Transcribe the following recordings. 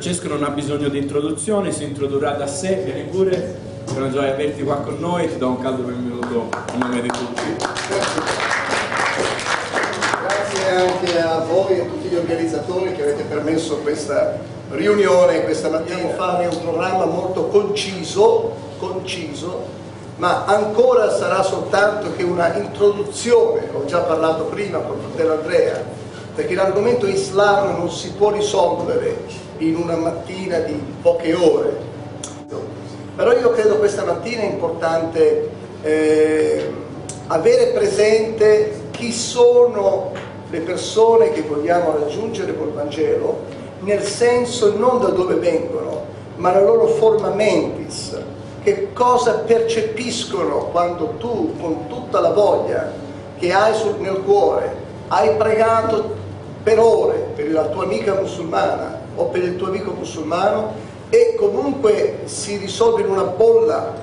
Francesco non ha bisogno di introduzione, si introdurrà da sé, vieni pure, è una gioia averti qua con noi, ti do un caldo benvenuto a nome di tutti. Grazie anche a voi e a tutti gli organizzatori che avete permesso questa riunione questa mattina. Dobbiamo fare un programma molto conciso, conciso ma ancora sarà soltanto che una introduzione, ho già parlato prima con il fratello Andrea, perché l'argomento Islam non si può risolvere in una mattina di poche ore. Però io credo questa mattina è importante eh, avere presente chi sono le persone che vogliamo raggiungere col Vangelo, nel senso non da dove vengono, ma la loro forma mentis, che cosa percepiscono quando tu con tutta la voglia che hai sul, nel cuore hai pregato per ore per la tua amica musulmana o per il tuo amico musulmano e comunque si risolve in una bolla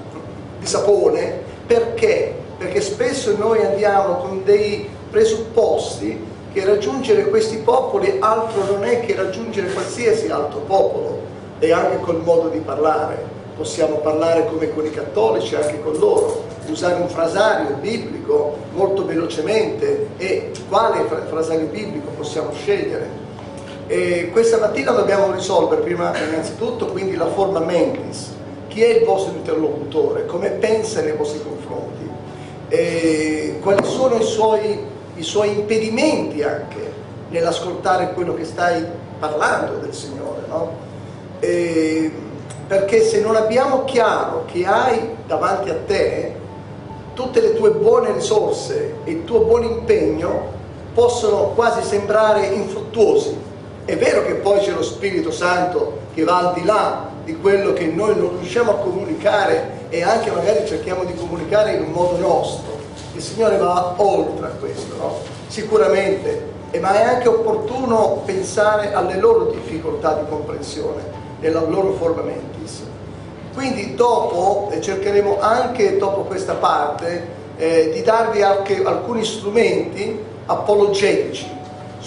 di sapone perché? Perché spesso noi andiamo con dei presupposti che raggiungere questi popoli altro non è che raggiungere qualsiasi altro popolo e anche col modo di parlare possiamo parlare come con i cattolici, anche con loro, usare un frasario biblico molto velocemente e quale frasario biblico possiamo scegliere. E questa mattina dobbiamo risolvere prima innanzitutto quindi la forma mentis, chi è il vostro interlocutore, come pensa nei vostri confronti, e quali sono i suoi, i suoi impedimenti anche nell'ascoltare quello che stai parlando del Signore. No? E, perché se non abbiamo chiaro che hai davanti a te tutte le tue buone risorse e il tuo buon impegno possono quasi sembrare infruttuosi. È vero che poi c'è lo Spirito Santo che va al di là di quello che noi non riusciamo a comunicare e anche magari cerchiamo di comunicare in un modo nostro. Il Signore va oltre a questo, no? Sicuramente, ma è anche opportuno pensare alle loro difficoltà di comprensione nella loro forma mentis. Quindi dopo eh, cercheremo anche dopo questa parte eh, di darvi anche alcuni strumenti apologetici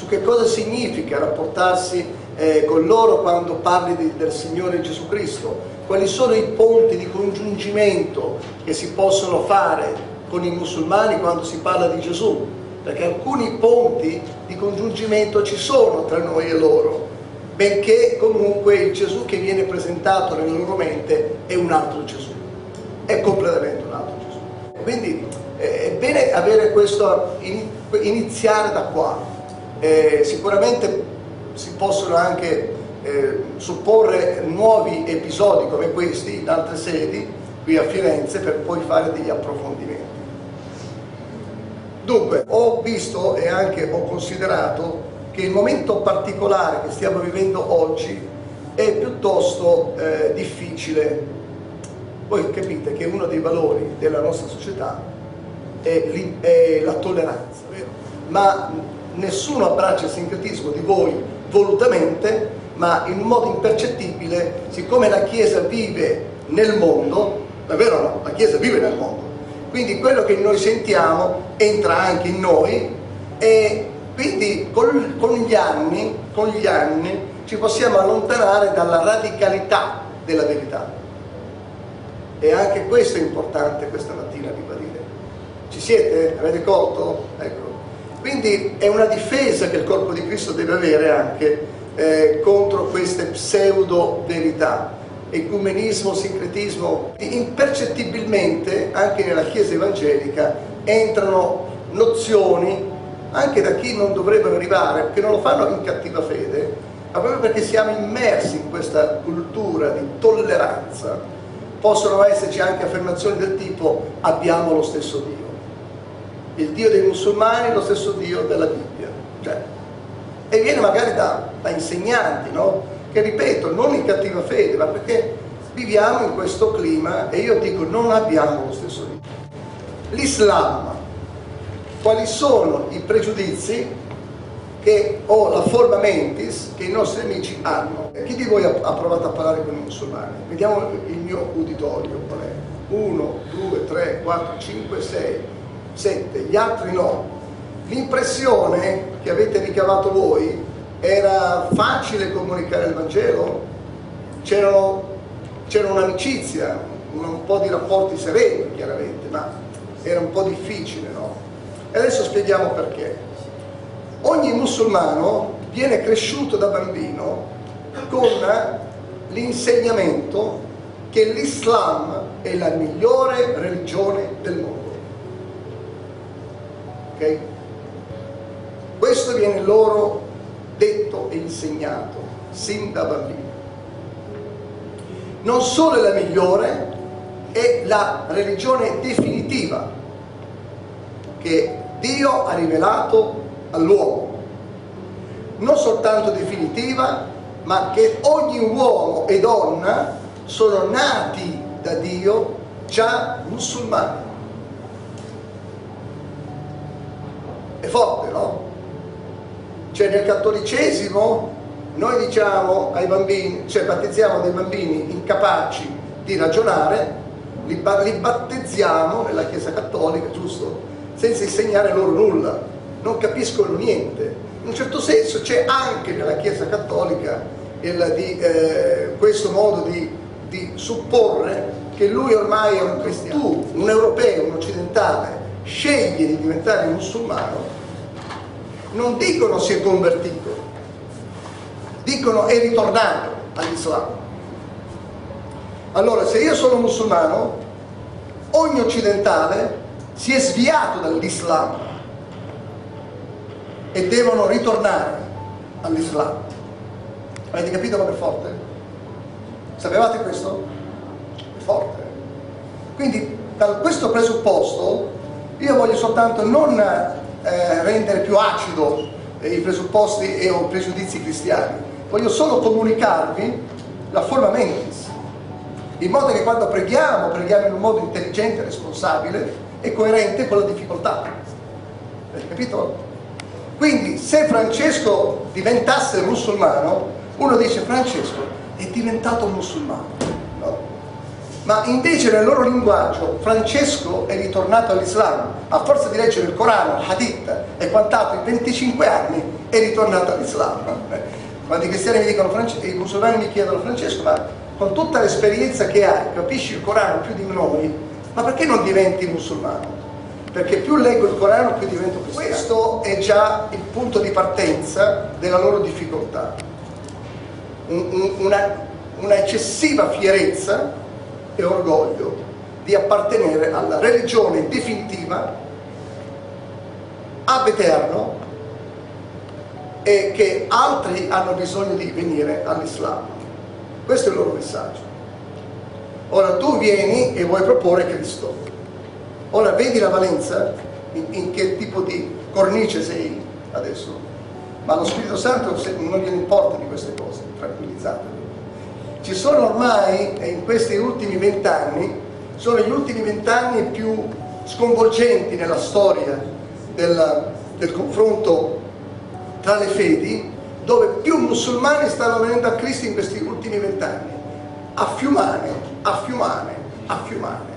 che cosa significa rapportarsi eh, con loro quando parli di, del Signore Gesù Cristo, quali sono i ponti di congiungimento che si possono fare con i musulmani quando si parla di Gesù, perché alcuni ponti di congiungimento ci sono tra noi e loro benché comunque il Gesù che viene presentato nella loro mente è un altro Gesù, è completamente un altro Gesù. Quindi eh, è bene avere questo, iniziare da qua. Eh, sicuramente si possono anche eh, supporre nuovi episodi come questi in altre sedi, qui a Firenze, per poi fare degli approfondimenti. Dunque, ho visto e anche ho considerato che il momento particolare che stiamo vivendo oggi è piuttosto eh, difficile. Voi capite che uno dei valori della nostra società è, è la tolleranza, vero? ma nessuno abbraccia il sincretismo di voi volutamente, ma in modo impercettibile, siccome la Chiesa vive nel mondo, è vero o no? La Chiesa vive nel mondo, quindi quello che noi sentiamo entra anche in noi e quindi con, con, gli anni, con gli anni ci possiamo allontanare dalla radicalità della verità. E anche questo è importante questa mattina ribadire. Ci siete? Avete colto? Ecco. Quindi è una difesa che il corpo di Cristo deve avere anche eh, contro queste pseudo verità. Ecumenismo, sincretismo, impercettibilmente anche nella Chiesa evangelica entrano nozioni anche da chi non dovrebbero arrivare, che non lo fanno in cattiva fede, ma proprio perché siamo immersi in questa cultura di tolleranza, possono esserci anche affermazioni del tipo abbiamo lo stesso Dio. Il Dio dei musulmani è lo stesso Dio della Bibbia. Cioè, e viene magari da, da insegnanti, no? che ripeto, non in cattiva fede, ma perché viviamo in questo clima e io dico non abbiamo lo stesso Dio. L'Islam quali sono i pregiudizi che, o la forma mentis che i nostri amici hanno. Chi di voi ha, provato a parlare con i musulmani? Vediamo il mio uditorio qual è. 1, 2, 3, 4, 5, 6, 7, gli altri no. L'impressione che avete ricavato voi Era facile comunicare il Vangelo? C'era un'amicizia, un po' di rapporti sereni chiaramente, ma era un po' difficile, no? E adesso spieghiamo perché. Ogni musulmano viene cresciuto da bambino con l'insegnamento che l'Islam è la migliore religione del mondo. Ok? Questo viene loro detto e insegnato sin da bambino. Non solo è la migliore, è la religione definitiva che Dio ha rivelato all'uomo. Non soltanto definitiva, ma che ogni uomo e donna sono nati da Dio già musulmani. È forte, no? Cioè nel cattolicesimo noi diciamo ai bambini, cioè battezziamo dei bambini incapaci di ragionare, li, li battezziamo nella Chiesa Cattolica, giusto? Senza insegnare loro nulla, non capiscono niente. In un certo senso c'è anche nella Chiesa Cattolica il, di, eh, questo modo di, di supporre che lui ormai è un cristiano. Tu, un europeo, un occidentale, scegli di diventare musulmano, non dicono si è convertito, dicono è ritornato all'Islam. Allora, se io sono musulmano, ogni occidentale si è sviato dall'Islam e devono ritornare all'Islam. Avete capito come è forte? Sapevate questo? forte. Quindi da questo presupposto io voglio soltanto non eh, rendere più acido eh, i presupposti e o pregiudizi cristiani, voglio solo comunicarvi la forma mentis, in modo che quando preghiamo, preghiamo in un modo intelligente, responsabile e coerente con la difficoltà. Avete capito? Quindi se Francesco diventasse musulmano, uno dice Francesco è diventato musulmano ma invece nel loro linguaggio Francesco è ritornato all'Islam, a forza di leggere il Corano, Hadith e quant'altro, in 25 anni è ritornato all'Islam. Quando i cristiani mi dicono, i musulmani mi chiedono Francesco, ma con tutta l'esperienza che hai, capisci il Corano più di noi, ma perché non diventi musulmano? Perché più leggo il Corano più divento cristiano. Questo è già il punto di partenza della loro difficoltà. una, una eccessiva fierezza e orgoglio di appartenere alla religione definitiva ab eterno e che altri hanno bisogno di venire all'Islam. Questo è il loro messaggio. Ora tu vieni e vuoi proporre Cristo. Ora vedi la valenza? In, in che tipo di cornice sei adesso? Ma lo Spirito Santo non gliene importa di queste cose, tranquillizzatevi. Ci sono ormai, in questi ultimi vent'anni, sono gli ultimi vent'anni più sconvolgenti nella storia del, del confronto tra le fedi, dove più musulmani stanno venendo a Cristo in questi ultimi vent'anni, a fiumane, a fiumane, a fiumane.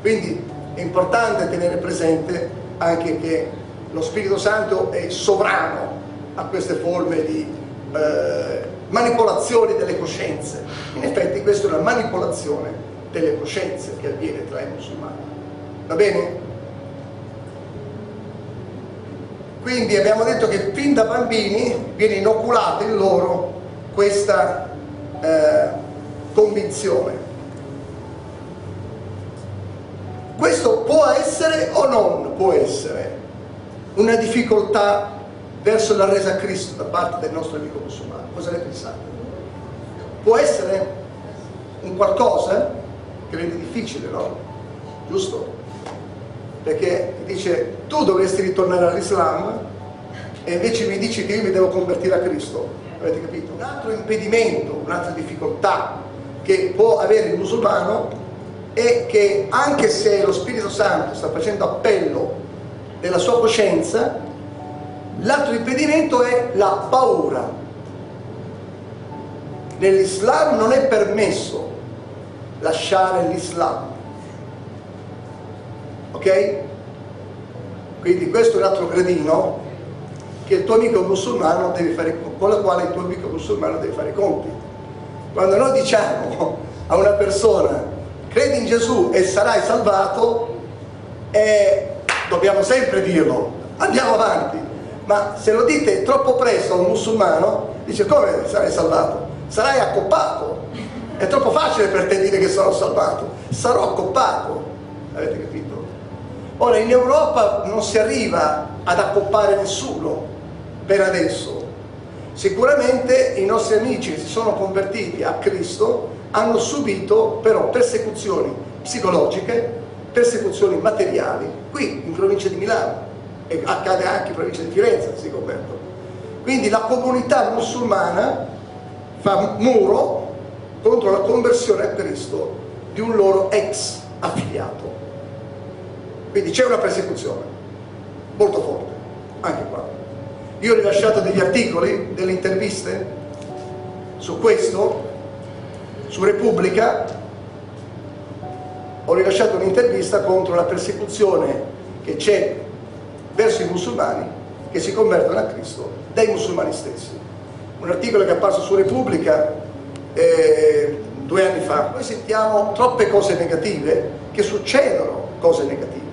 Quindi è importante tenere presente anche che lo Spirito Santo è sovrano a queste forme di eh, manipolazioni delle coscienze. In effetti questa è una manipolazione delle coscienze che avviene tra i musulmani. Va bene? Quindi abbiamo detto che fin da bambini viene inoculata in loro questa eh, convinzione. Questo può essere o non può essere una difficoltà verso la resa a Cristo da parte del nostro amico musulmano. Cosa ne pensate? Può essere un qualcosa che rende difficile, no? Giusto? Perché dice tu dovresti ritornare all'Islam e invece mi dici che io mi devo convertire a Cristo. Avete capito? Un altro impedimento, un'altra difficoltà che può avere il musulmano è che anche se lo Spirito Santo sta facendo appello della sua coscienza, L'altro impedimento è la paura. Nell'Islam non è permesso lasciare l'Islam. Ok? Quindi questo è un altro gradino che il tuo amico musulmano deve fare, con la quale il tuo amico musulmano deve fare i conti. Quando noi diciamo a una persona credi in Gesù e sarai salvato, eh, dobbiamo sempre dirlo, andiamo avanti. Ma se lo dite troppo presto a un musulmano, dice come sarai salvato? Sarai accoppato. È troppo facile per te dire che sono salvato. Sarò accoppato. Avete capito? Ora in Europa non si arriva ad accoppare nessuno per adesso. Sicuramente i nostri amici che si sono convertiti a Cristo hanno subito però persecuzioni psicologiche, persecuzioni materiali, qui in provincia di Milano, e accade anche in provincia di Firenze si convertono. Quindi la comunità musulmana fa muro contro la conversione a Cristo di un loro ex affiliato. Quindi c'è una persecuzione molto forte, anche qua. Io ho rilasciato degli articoli, delle interviste su questo, su Repubblica, ho rilasciato un'intervista contro la persecuzione che c'è verso i musulmani che si convertono a Cristo dai musulmani stessi. Un articolo che è apparso su Repubblica eh, due anni fa. Noi sentiamo troppe cose negative, che succedono cose negative.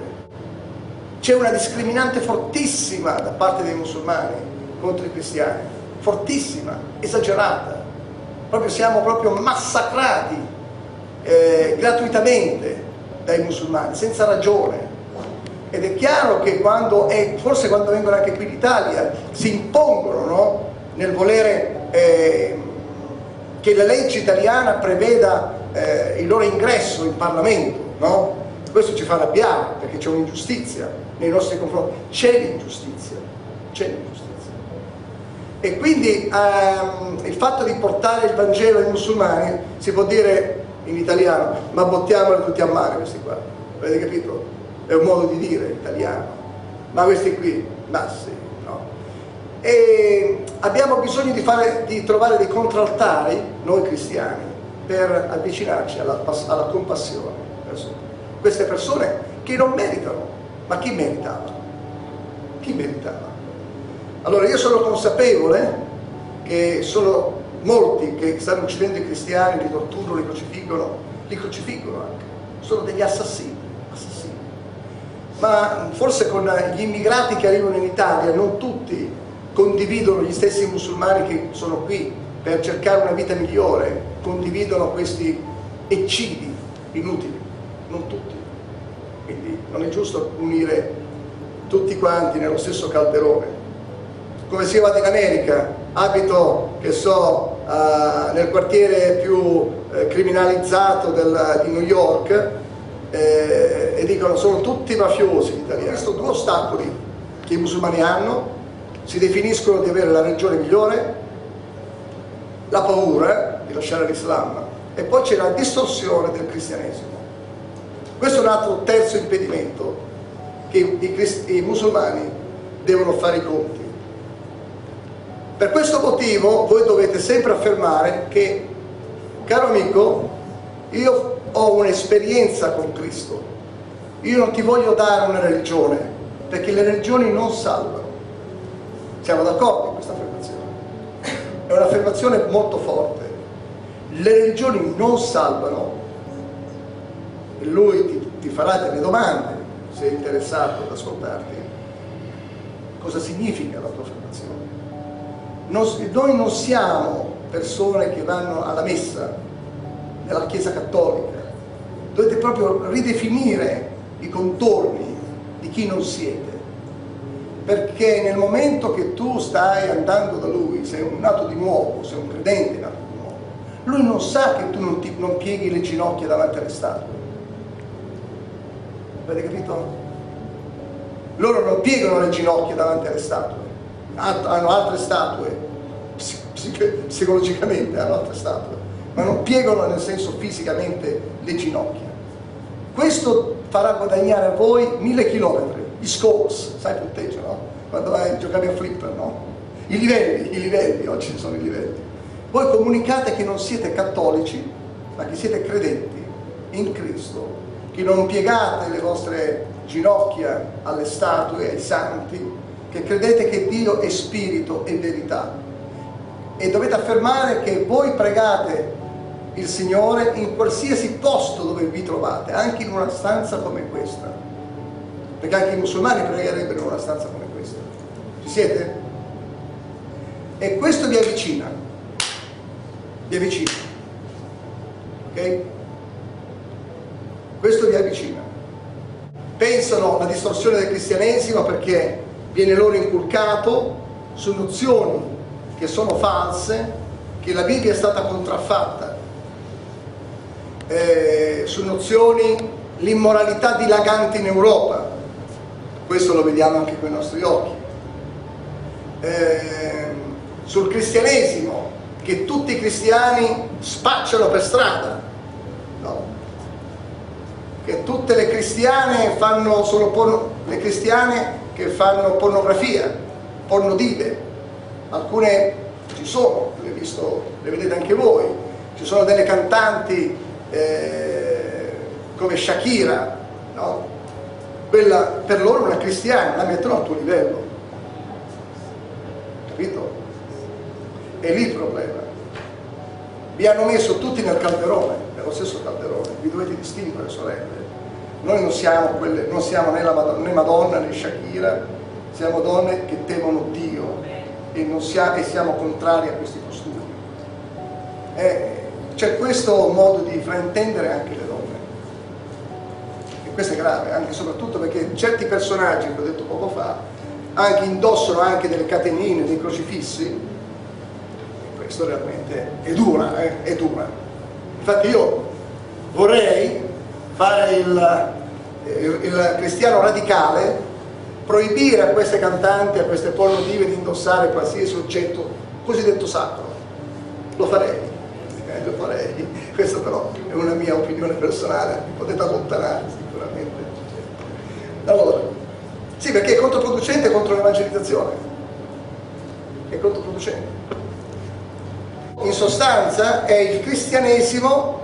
C'è una discriminante fortissima da parte dei musulmani contro i cristiani, fortissima, esagerata. Proprio siamo proprio massacrati eh, gratuitamente dai musulmani, senza ragione. Ed è chiaro che quando, e forse quando vengono anche qui in Italia, si impongono no? nel volere eh, che la legge italiana preveda eh, il loro ingresso in Parlamento, no? Questo ci fa arrabbiare perché c'è un'ingiustizia nei nostri confronti, c'è l'ingiustizia, c'è l'ingiustizia. E quindi ehm, il fatto di portare il Vangelo ai musulmani si può dire in italiano, ma bottiamoli tutti a mare questi qua, avete capito? È un modo di dire italiano, ma questi qui, ma sì, no? E abbiamo bisogno di, fare, di trovare dei contraltari, noi cristiani, per avvicinarci alla, alla compassione verso queste persone che non meritano. Ma chi meritava? Chi meritava? Allora io sono consapevole che sono molti che stanno uccidendo i cristiani, li torturano, li crocifiggono, li crocifiggono anche, sono degli assassini. Ma forse con gli immigrati che arrivano in Italia non tutti condividono gli stessi musulmani che sono qui per cercare una vita migliore, condividono questi eccidi inutili, non tutti. Quindi non è giusto unire tutti quanti nello stesso calderone. Come si va in America, abito, che so, uh, nel quartiere più uh, criminalizzato del, di New York eh, e dicono sono tutti mafiosi gli italiani. Questo due ostacoli che i musulmani hanno, si definiscono di avere la religione migliore, la paura di lasciare l'Islam e poi c'è la distorsione del cristianesimo. Questo è un altro terzo impedimento che i, i musulmani devono fare i conti. Per questo motivo voi dovete sempre affermare che, caro amico, io ho un'esperienza con Cristo, io non ti voglio dare una religione, perché le religioni non salvano. Siamo d'accordo in questa affermazione? È un'affermazione molto forte. Le religioni non salvano, e lui ti, ti farà delle domande se è interessato ad ascoltarti. Cosa significa la tua affermazione? Non, noi non siamo persone che vanno alla messa nella Chiesa Cattolica, dovete proprio ridefinire i contorni di chi non siete, perché nel momento che tu stai andando da lui, sei un nato di nuovo, sei un credente nato di nuovo, lui non sa che tu non, ti, non pieghi le ginocchia davanti alle statue Avete capito? Loro non piegano le ginocchia davanti alle statue, hanno altre statue, psicologicamente hanno altre statue, ma non piegano nel senso fisicamente le ginocchia. Questo farà guadagnare a voi mille chilometri, i scores, sai punteggio, no? Quando vai a giocare a flipper, no? I livelli, i livelli, oggi ci sono i livelli. Voi comunicate che non siete cattolici, ma che siete credenti in Cristo che non piegate le vostre ginocchia alle statue, ai santi, che credete che Dio è spirito e verità e dovete affermare che voi pregate il Signore in qualsiasi posto dove vi trovate, anche in una stanza come questa. Perché anche i musulmani pregherebbero in una stanza come questa. Ci siete? E questo vi avvicina. Vi avvicina. Ok? Questo vi avvicina. Pensano alla distorsione del cristianesimo perché viene loro inculcato su nozioni che sono false, che la Bibbia è stata contraffatta, eh, su nozioni l'immoralità dilagante in Europa, questo lo vediamo anche con i nostri occhi, eh, sul cristianesimo, che tutti i cristiani spacciano per strada, no? che tutte le cristiane fanno solo porno, le cristiane che fanno pornografia, pornodive, alcune ci sono, le, visto, le vedete anche voi, ci sono delle cantanti eh, come Shakira, no? quella per loro è una cristiana, la mettono al tuo livello, capito? È lì il problema. Vi hanno messo tutti nel calderone, nello stesso calderone, vi dovete distinguere sorelle. Noi non siamo, quelle, non siamo né, la, né Madonna né Shakira, siamo donne che temono Dio e, siamo, e siamo contrari a questi costumi. Eh, c'è questo modo di fraintendere anche le donne. E questo è grave, anche e soprattutto perché certi personaggi, che ho detto poco fa, anche indossano anche delle catenine, dei crocifissi, e questo realmente è dura, eh? è dura. Infatti io vorrei fare il, il, il cristiano radicale proibire a queste cantanti, a queste pornotive di indossare qualsiasi oggetto cosiddetto sacro. Lo farei, lo farei. Questa però è una mia opinione personale, potete allontanare sicuramente. Allora, sì, perché è controproducente contro l'evangelizzazione. È controproducente. In sostanza è il cristianesimo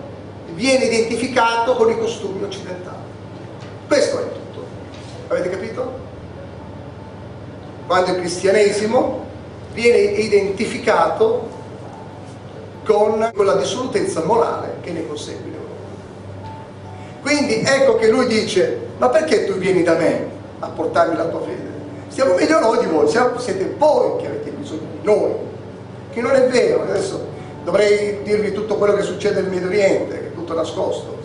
viene identificato con i costumi occidentali. Questo è tutto. Avete capito? quando il cristianesimo viene identificato con quella dissolutezza morale che ne consegue in Europa. Quindi ecco che lui dice, ma perché tu vieni da me a portarmi la tua fede? Siamo meglio noi di voi, siete voi che avete bisogno di noi, che non è vero, adesso dovrei dirvi tutto quello che succede nel Medio Oriente, che è tutto nascosto.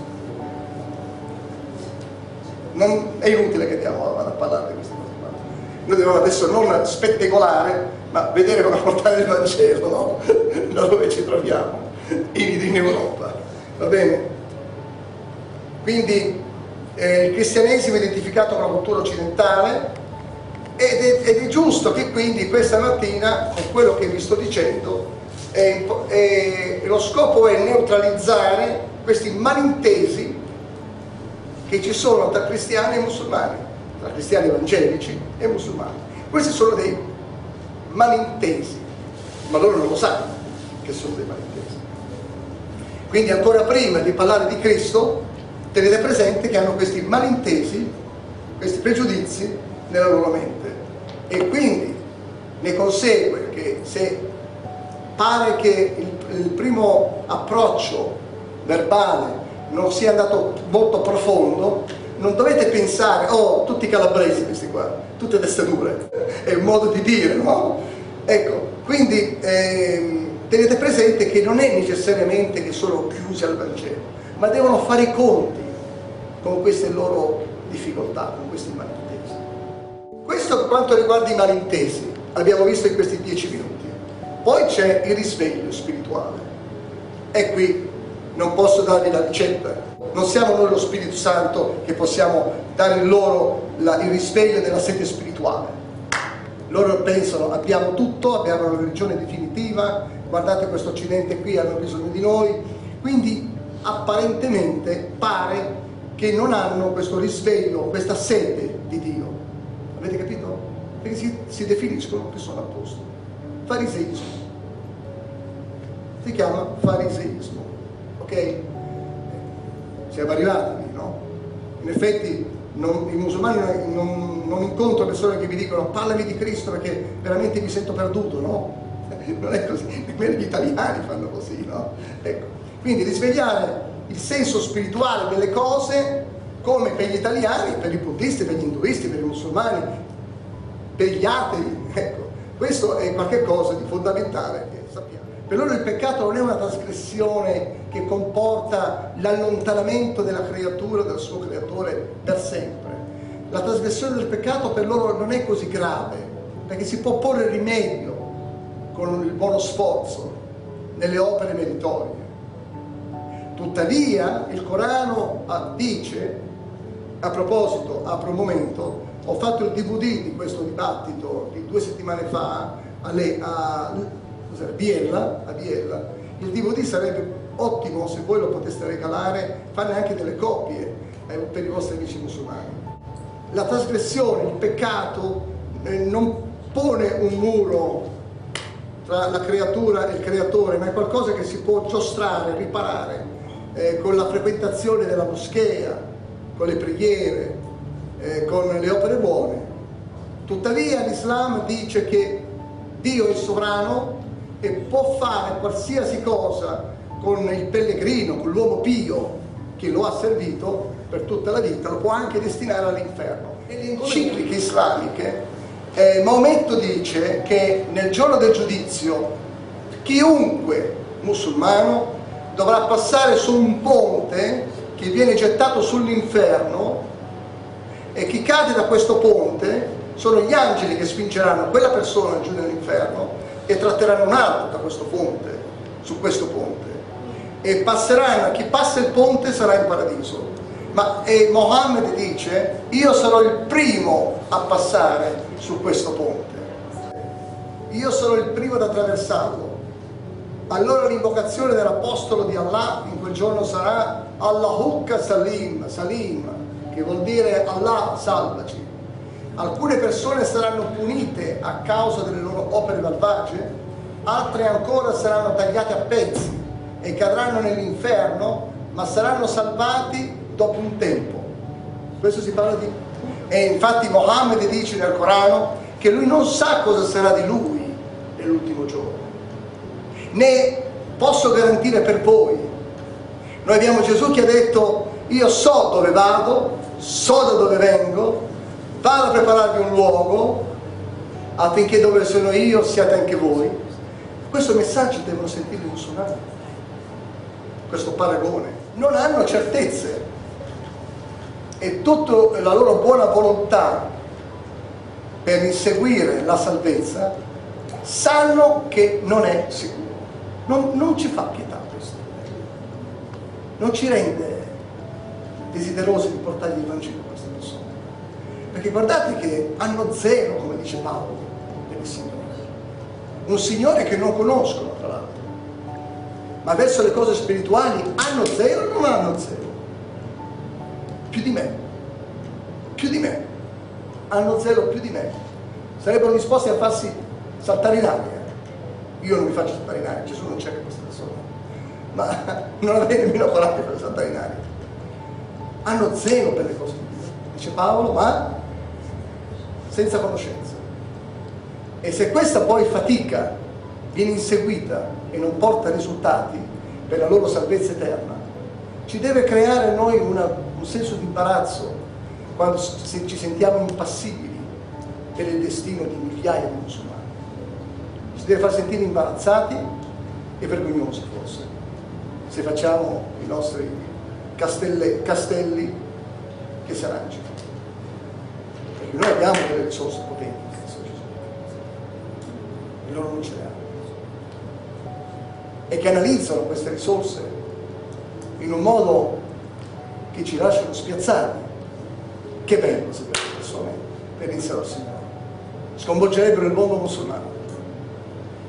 Non, è inutile che andiamo a, parlare di questo noi dobbiamo adesso non spettacolare, ma vedere come portare il Vangelo, no? da dove ci troviamo, in, Europa. Va bene? Quindi eh, il cristianesimo è identificato con la cultura occidentale ed è, ed è, giusto che quindi questa mattina, con quello che vi sto dicendo, è, è, lo scopo è neutralizzare questi malintesi che ci sono tra cristiani e musulmani tra cristiani evangelici e musulmani. Questi sono dei malintesi, ma loro non lo sanno che sono dei malintesi. Quindi ancora prima di parlare di Cristo, tenete presente che hanno questi malintesi, questi pregiudizi nella loro mente. E quindi ne consegue che se pare che il, il primo approccio verbale non sia andato molto profondo, non dovete pensare, oh, tutti calabresi questi qua, tutte teste dure, è un modo di dire, no? Ecco, quindi ehm, tenete presente che non è necessariamente che sono chiusi al Vangelo, ma devono fare i conti con queste loro difficoltà, con questi malintesi. Questo per quanto riguarda i malintesi, abbiamo visto in questi dieci minuti. Poi c'è il risveglio spirituale. E qui non posso darvi la ricetta, non siamo noi lo Spirito Santo che possiamo dare loro la, il risveglio della sete spirituale. Loro pensano abbiamo tutto, abbiamo la religione definitiva, guardate questo Occidente qui, hanno bisogno di noi, quindi apparentemente pare che non hanno questo risveglio, questa sete di Dio. Avete capito? Perché si, si definiscono che sono a posto. Fariseismo. Si chiama fariseismo, ok? Siamo arrivati lì, no? In effetti non, i musulmani non, non incontro persone che vi dicono parlami di Cristo perché veramente mi sento perduto, no? Non è così, nemmeno gli italiani fanno così, no? Ecco. Quindi risvegliare il senso spirituale delle cose come per gli italiani, per i buddisti, per gli induisti, per i musulmani, per gli atei, ecco. Questo è qualcosa di fondamentale. Per loro il peccato non è una trasgressione che comporta l'allontanamento della creatura dal suo creatore per sempre. La trasgressione del peccato per loro non è così grave, perché si può porre rimedio con il buono sforzo nelle opere meritorie. Tuttavia il Corano ah, dice, a proposito, apro un momento, ho fatto il DVD di questo dibattito di due settimane fa a, Le, a, a Biella, a Biella. Il DVD sarebbe ottimo se voi lo poteste regalare, farne anche delle copie eh, per i vostri amici musulmani. La trasgressione, il peccato eh, non pone un muro tra la creatura e il creatore, ma è qualcosa che si può giostrare, riparare eh, con la frequentazione della moschea, con le preghiere, eh, con le opere buone. Tuttavia l'Islam dice che Dio è sovrano e può fare qualsiasi cosa con il pellegrino, con l'uomo pio che lo ha servito per tutta la vita, lo può anche destinare all'inferno. Nelle encicliche islamiche eh, Maometto dice che nel giorno del giudizio chiunque musulmano dovrà passare su un ponte che viene gettato sull'inferno e chi cade da questo ponte sono gli angeli che spingeranno quella persona giù nell'inferno e tratteranno un altro da questo ponte, su questo ponte. E passeranno, chi passa il ponte sarà in paradiso. Ma Mohammed dice, io sarò il primo a passare su questo ponte. Io sarò il primo ad attraversarlo. Allora l'invocazione dell'apostolo di Allah in quel giorno sarà Allahukka Salim, Salim, che vuol dire Allah salvaci. Alcune persone saranno punite a causa delle loro opere malvagie, altre ancora saranno tagliate a pezzi e cadranno nell'inferno, ma saranno salvati dopo un tempo. Questo si parla di... E infatti Mohammed dice nel Corano che lui non sa cosa sarà di lui nell'ultimo giorno. Né posso garantire per voi. Noi abbiamo Gesù che ha detto io so dove vado, so da dove vengo, vado a prepararvi un luogo affinché dove sono io siate anche voi. Questo messaggio devono sentire i musulmani, questo paragone. Non hanno certezze e tutta la loro buona volontà per inseguire la salvezza sanno che non è sicuro. Non, non ci fa pietà questo. Non ci rende desiderosi di portargli il Vangelo. Perché guardate che hanno zero, come dice Paolo, per il Signore. Un Signore che non conoscono, tra l'altro. Ma verso le cose spirituali hanno zero o non hanno zero? Più di me. Più di me. Hanno zero più di me. Sarebbero disposti a farsi saltare in aria. Io non mi faccio saltare in aria, Gesù non cerca queste persone. Ma non avrei nemmeno coraggio per saltare in aria hanno zelo per le cose di Dio, dice Paolo, ma senza conoscenza. E se questa poi fatica viene inseguita e non porta risultati per la loro salvezza eterna, ci deve creare a noi una, un senso di imbarazzo quando ci sentiamo impassibili per il destino di migliaia di musulmani. Ci deve far sentire imbarazzati e vergognosi forse, se facciamo i nostri castelle, castelli che si arrangiano. Perché noi abbiamo delle risorse potenti, e loro non ce le hanno. E che analizzano queste risorse in un modo che ci lasciano spiazzati. Che bello se queste persone venissero al Signore. Sconvolgerebbero il mondo musulmano.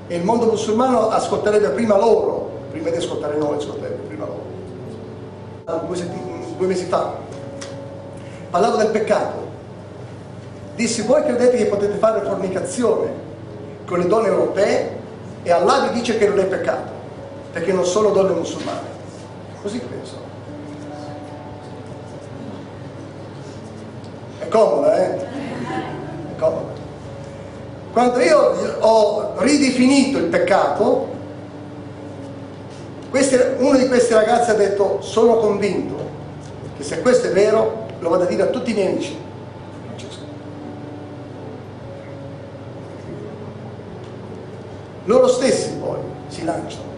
E il mondo musulmano ascolterebbe prima loro, prima di ascoltare noi, ascolterebbe prima loro due, due mesi fa, parlavo del peccato. Dissi, voi credete che potete fare fornicazione con le donne europee e Allah vi dice che non è peccato, perché non sono donne musulmane. Così penso. comoda, eh? È comoda. Quando io ho ridefinito il peccato, uno di questi ragazzi ha detto sono convinto che se questo è vero lo vado a dire a tutti i miei amici. Loro stessi poi si lanciano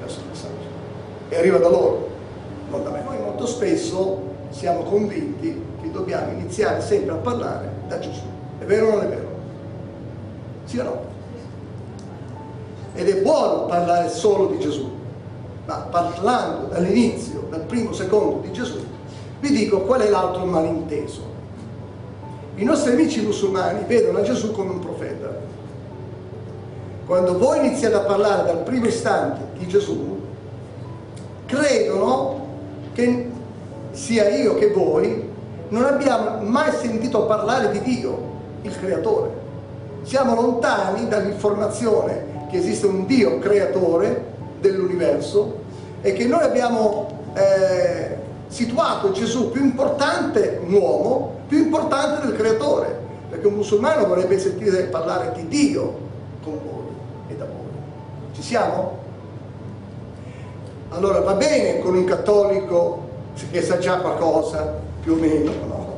verso il messaggio e arriva da loro, non da me. Noi molto spesso siamo convinti che dobbiamo iniziare sempre a parlare da Gesù. È vero o non è vero? Sì o no? Ed è buono parlare solo di Gesù, ma parlando dall'inizio, dal primo secondo di Gesù, vi dico qual è l'altro malinteso. I nostri amici musulmani vedono Gesù come un profeta. Quando voi iniziate a parlare dal primo istante di Gesù, credono che sia io che voi non abbiamo mai sentito parlare di Dio, il creatore. Siamo lontani dall'informazione che esiste un Dio creatore dell'universo e che noi abbiamo eh, situato Gesù più importante, un uomo, più importante del creatore, perché un musulmano vorrebbe sentire parlare di Dio Ci siamo? Allora va bene con un cattolico che sa già qualcosa, più o meno, no?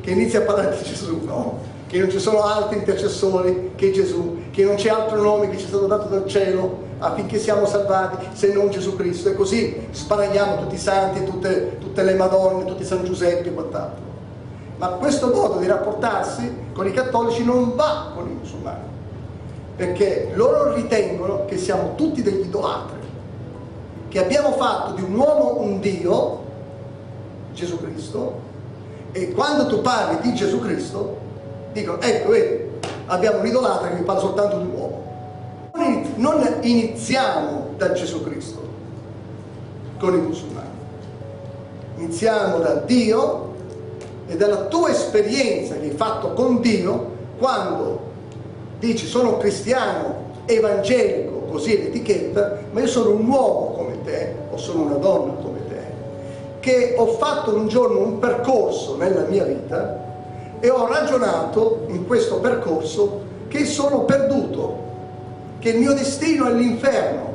che inizia a parlare di Gesù, no? che non ci sono altri intercessori che Gesù, che non c'è altro nome che ci è stato dato dal cielo affinché siamo salvati se non Gesù Cristo. E così sparagliamo tutti i santi, tutte, tutte le Madonne, tutti i San Giuseppe e quant'altro. Ma questo modo di rapportarsi con i cattolici non va con i musulmani, perché loro ritengono che siamo tutti degli idolatri, che abbiamo fatto di un uomo un Dio, Gesù Cristo, e quando tu parli di Gesù Cristo, dicono, ecco, vedi, abbiamo un idolatra che parla soltanto di un uomo. Non iniziamo da Gesù Cristo con i musulmani, iniziamo da Dio e dalla tua esperienza che hai fatto con Dio quando dici sono cristiano, evangelico, così è l'etichetta, ma io sono un uomo come te o sono una donna come te, che ho fatto un giorno un percorso nella mia vita e ho ragionato in questo percorso che sono perduto che il mio destino è l'inferno,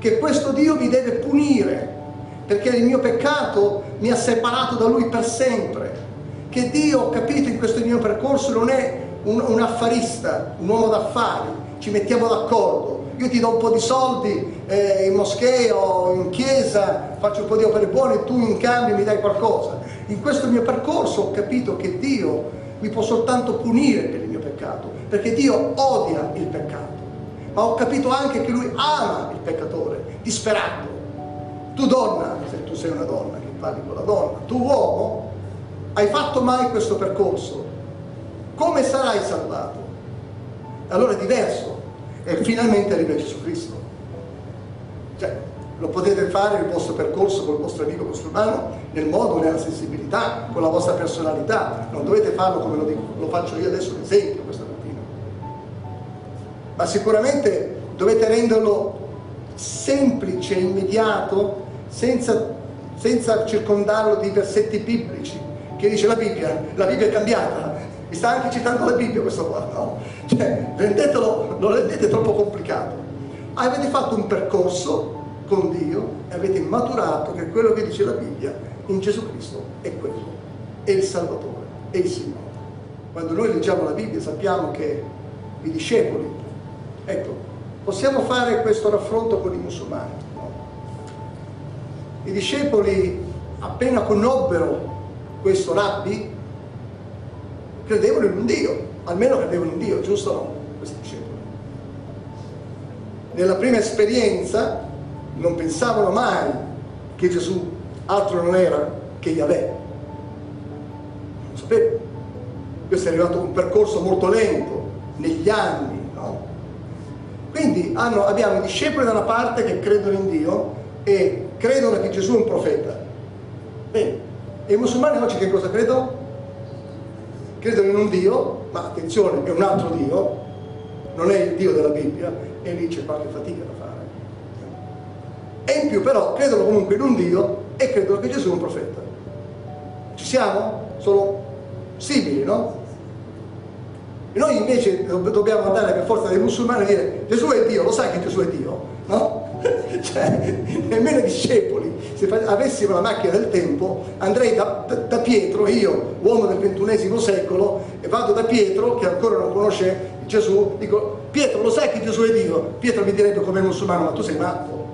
che questo Dio mi deve punire perché il mio peccato mi ha separato da Lui per sempre, che Dio, capito in questo mio percorso, non è un, un affarista, un uomo d'affari, ci mettiamo d'accordo, io ti do un po' di soldi eh, in moschea o in chiesa, faccio un po' di opere buone tu in cambio mi dai qualcosa. In questo mio percorso ho capito che Dio mi può soltanto punire per il mio peccato, perché Dio odia il peccato ma ho capito anche che lui ama il peccatore, disperato. Tu donna, se tu sei una donna che parli con la donna, tu uomo, hai fatto mai questo percorso? Come sarai salvato? Allora è diverso e finalmente arriva Gesù Cristo. Cioè, lo potete fare il vostro percorso con il vostro amico musulmano nel modo, nella sensibilità, con la vostra personalità. Non dovete farlo come lo, dico, lo faccio io adesso, ad esempio, questa ma sicuramente dovete renderlo semplice, immediato, senza, senza circondarlo di versetti biblici, che dice la Bibbia, la Bibbia è cambiata, mi sta anche citando la Bibbia questo qua, no? Cioè, rendetelo, lo rendete troppo complicato. Avete fatto un percorso con Dio e avete maturato che quello che dice la Bibbia in Gesù Cristo è quello, è il Salvatore, è il Signore. Quando noi leggiamo la Bibbia sappiamo che i discepoli Ecco, possiamo fare questo raffronto con i musulmani. No? I discepoli appena conobbero questo rabbi credevano in un Dio, almeno credevano in Dio, giusto o no? Questi discepoli. Nella prima esperienza non pensavano mai che Gesù altro non era che Yahweh. Non sapevo. Questo è arrivato un percorso molto lento, negli anni, quindi hanno, abbiamo i discepoli da una parte che credono in Dio e credono che Gesù è un profeta. Bene, e i musulmani oggi che cosa credono? Credono in un Dio, ma attenzione, è un altro Dio, non è il Dio della Bibbia, e lì c'è qualche fatica da fare. E in più però credono comunque in un Dio e credono che Gesù è un profeta. Ci siamo? Sono simili, no? E noi invece dobbiamo andare per forza dei musulmani e dire Gesù è Dio, lo sai che Gesù è Dio? No? cioè, nemmeno i discepoli, se avessimo la macchina del tempo, andrei da, da, da, Pietro, io, uomo del ventunesimo secolo, e vado da Pietro, che ancora non conosce Gesù, dico, Pietro, lo sai che Gesù è Dio? Pietro mi direbbe come musulmano, ma tu sei matto.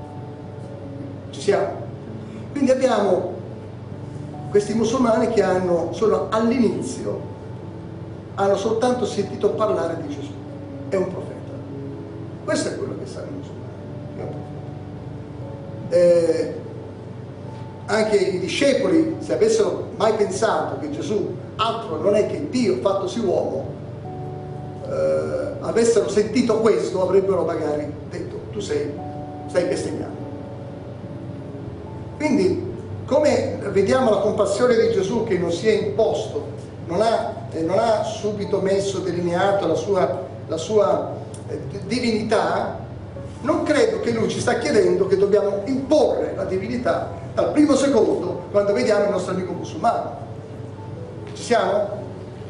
Ci siamo. Quindi abbiamo questi musulmani che hanno, sono all'inizio, hanno soltanto sentito parlare di Gesù. È un profeta. Questo è quello che sanno i musulmani eh, anche i discepoli, se avessero mai pensato che Gesù altro non è che Dio fattosi uomo, eh, avessero sentito questo, avrebbero magari detto, tu sei, stai bestemmiando. Quindi, come vediamo la compassione di Gesù che non si è imposto, non ha, eh, non ha subito messo, delineato la sua, la sua eh, divinità, non credo che lui ci sta chiedendo che dobbiamo imporre la divinità dal primo secondo quando vediamo il nostro amico musulmano. Ci siamo?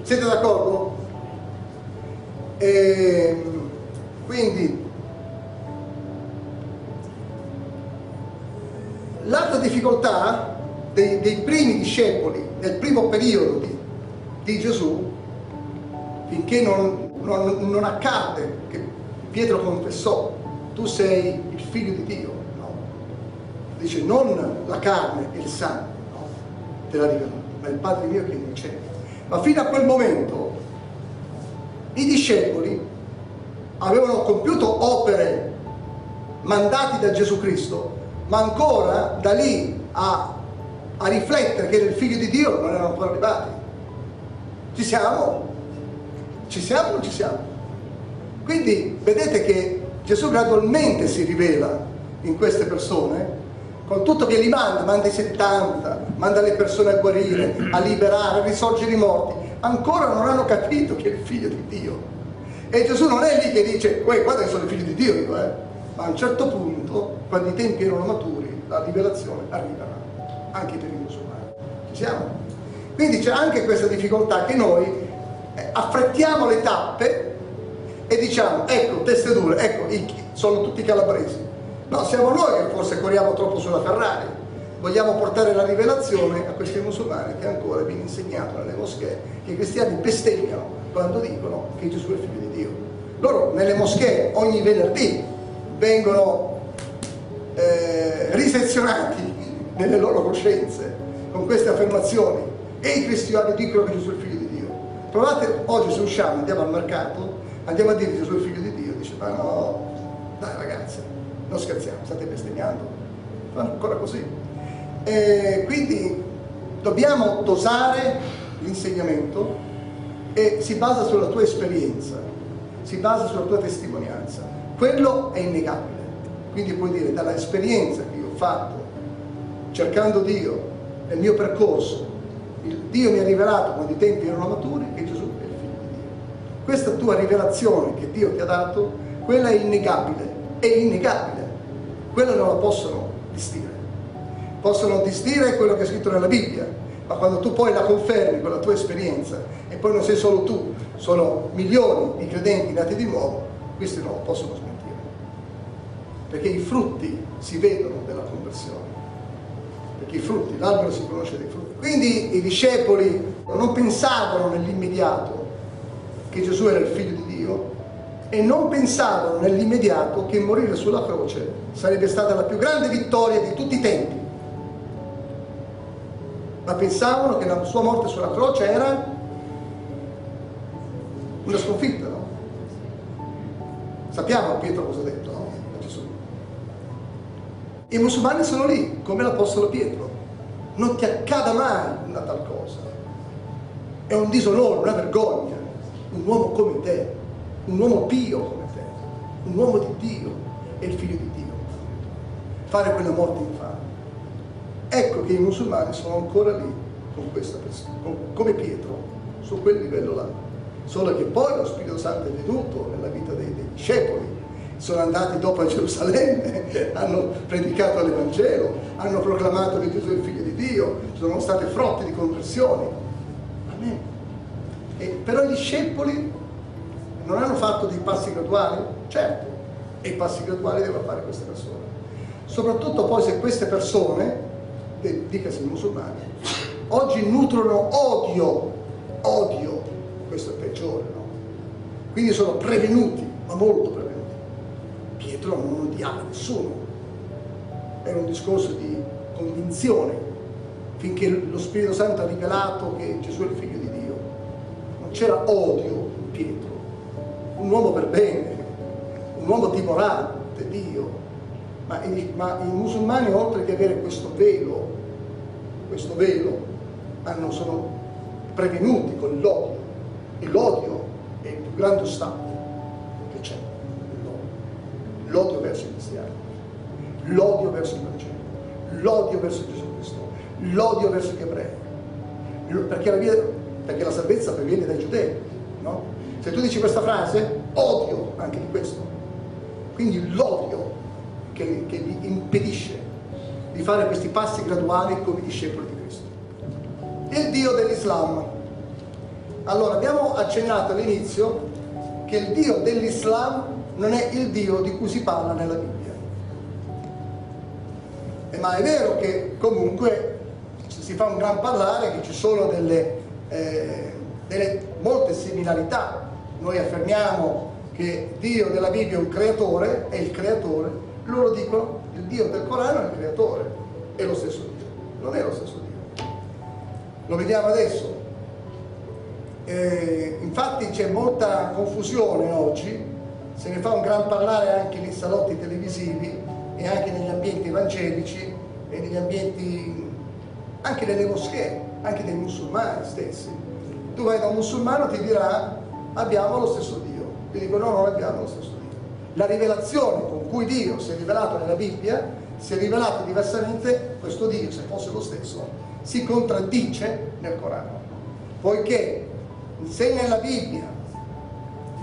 Siete d'accordo? E ehm, quindi l'altra difficoltà dei, dei, primi discepoli nel primo periodo di, di Gesù, finché non, non, non accadde che Pietro confessò tu sei il figlio di Dio, no? Dice non la carne e il sangue, no? Te l'ha rivelato, ma il Padre mio che è cielo. Ma fino a quel momento i discepoli avevano compiuto opere mandati da Gesù Cristo, ma ancora da lì a, a riflettere che era il figlio di Dio non erano ancora arrivati. Ci siamo? Ci siamo o non ci siamo? Quindi vedete che Gesù gradualmente si rivela in queste persone, con tutto che li manda, manda i 70, manda le persone a guarire, a liberare, a risorgere i morti, ancora non hanno capito che è il figlio di Dio. E Gesù non è lì che dice, guarda che sono il figlio di Dio, dico, eh. ma a un certo punto, quando i tempi erano maturi, la rivelazione arriverà, anche per i musulmani. Ci siamo? Quindi c'è anche questa difficoltà che noi eh, affrettiamo le tappe e diciamo, ecco, teste dure, ecco, sono tutti calabresi. No, siamo noi che forse corriamo troppo sulla Ferrari. Vogliamo portare la rivelazione a questi musulmani che ancora viene insegnato nelle moschee che i cristiani bestemmiano quando dicono che Gesù è il figlio di Dio. Loro nelle moschee ogni venerdì vengono eh, risezionati nelle loro coscienze con queste affermazioni e i cristiani dicono che Gesù è il figlio di Dio. Provate oggi se usciamo, andiamo al mercato andiamo a dire che Gesù il figlio di Dio, dice ma no, dai ragazzi, non scherziamo, state bestemmiando, fanno ancora così. E quindi dobbiamo dosare l'insegnamento e si basa sulla tua esperienza, si basa sulla tua testimonianza, quello è innegabile, quindi puoi dire dall'esperienza che io ho fatto cercando Dio nel mio percorso, Dio mi ha rivelato quando i tempi erano maturi che Gesù questa tua rivelazione che Dio ti ha dato, quella è innegabile, è innegabile, quella non la possono distire. Possono distire quello che è scritto nella Bibbia, ma quando tu poi la confermi con la tua esperienza, e poi non sei solo tu, sono milioni di credenti nati di nuovo, questi non lo possono smentire. Perché i frutti si vedono della conversione. Perché i frutti, l'albero si conosce dai frutti. Quindi i discepoli non pensavano nell'immediato che Gesù era il figlio di Dio e non pensavano nell'immediato che morire sulla croce sarebbe stata la più grande vittoria di tutti i tempi. Ma pensavano che la sua morte sulla croce era una sconfitta, no? Sappiamo Pietro cosa ha detto, no? A Gesù. I musulmani sono lì, come l'Apostolo Pietro. Non ti accada mai una tal cosa. È un disonore, una vergogna un uomo come te, un uomo pio come te, un uomo di Dio e il figlio di Dio. Fare quella morte infame. Ecco che i musulmani sono ancora lì con questa persona, come Pietro, su quel livello là. Solo che poi lo Spirito Santo è venuto nella vita dei, dei discepoli, sono andati dopo a Gerusalemme, hanno predicato l'Evangelo, hanno proclamato che Gesù è il figlio di Dio, sono state frotte di conversioni. Amen. E, però i discepoli non hanno fatto dei passi graduali? Certo, e i passi graduali devono fare queste persone. Soprattutto poi se queste persone, dicasi musulmani, oggi nutrono odio, odio, questo è peggiore, no? Quindi sono prevenuti, ma molto prevenuti. Pietro non odiava nessuno, era un discorso di convinzione, finché lo Spirito Santo ha rivelato che Gesù è il figlio c'era odio in Pietro, un uomo per bene, un uomo timorante, Dio. Ma i, ma i musulmani, oltre che avere questo velo, questo velo, hanno, sono prevenuti con l'odio. E l'odio è il più grande ostacolo che c'è. L'odio. l'odio verso i cristiani, l'odio verso il Vangelo, l'odio verso Gesù Cristo, l'odio verso gli ebrei. Perché la, via, perché la salvezza proviene dai giudei, no? Se tu dici questa frase, odio anche di questo. Quindi l'odio che, che vi impedisce di fare questi passi graduali come discepoli di Cristo. Il Dio dell'Islam. Allora, abbiamo accennato all'inizio che il Dio dell'Islam non è il Dio di cui si parla nella Bibbia. Eh, ma è vero che comunque si fa un gran parlare che ci sono delle, eh, delle molte similarità noi affermiamo che Dio della Bibbia è un creatore, è il creatore, loro dicono il Dio del Corano è il creatore, è lo stesso Dio, non è lo stesso Dio. Lo vediamo adesso. Eh, infatti c'è molta confusione oggi, se ne fa un gran parlare anche nei salotti televisivi e anche negli ambienti evangelici e negli ambienti anche nelle moschee, anche dei musulmani stessi. Tu vai da un musulmano ti dirà abbiamo lo stesso Dio. Io dico no, non abbiamo lo stesso Dio. La rivelazione con cui Dio si è rivelato nella Bibbia, si è rivelato diversamente, questo Dio, se fosse lo stesso, si contraddice nel Corano. Poiché se nella Bibbia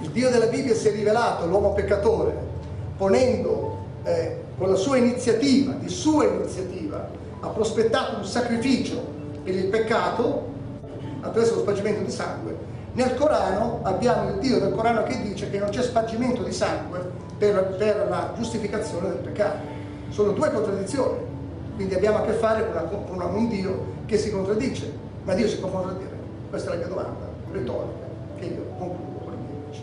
il Dio della Bibbia si è rivelato l'uomo peccatore, ponendo eh, con la sua iniziativa, di sua iniziativa, ha prospettato un sacrificio per il peccato attraverso lo spargimento di sangue, nel Corano abbiamo il Dio del Corano che dice che non c'è spargimento di sangue per, per la giustificazione del peccato. Sono due contraddizioni, quindi abbiamo a che fare con, una, con un Dio che si contraddice, ma Dio si può contraddire. Questa è la mia domanda retorica che io concludo con i miei amici.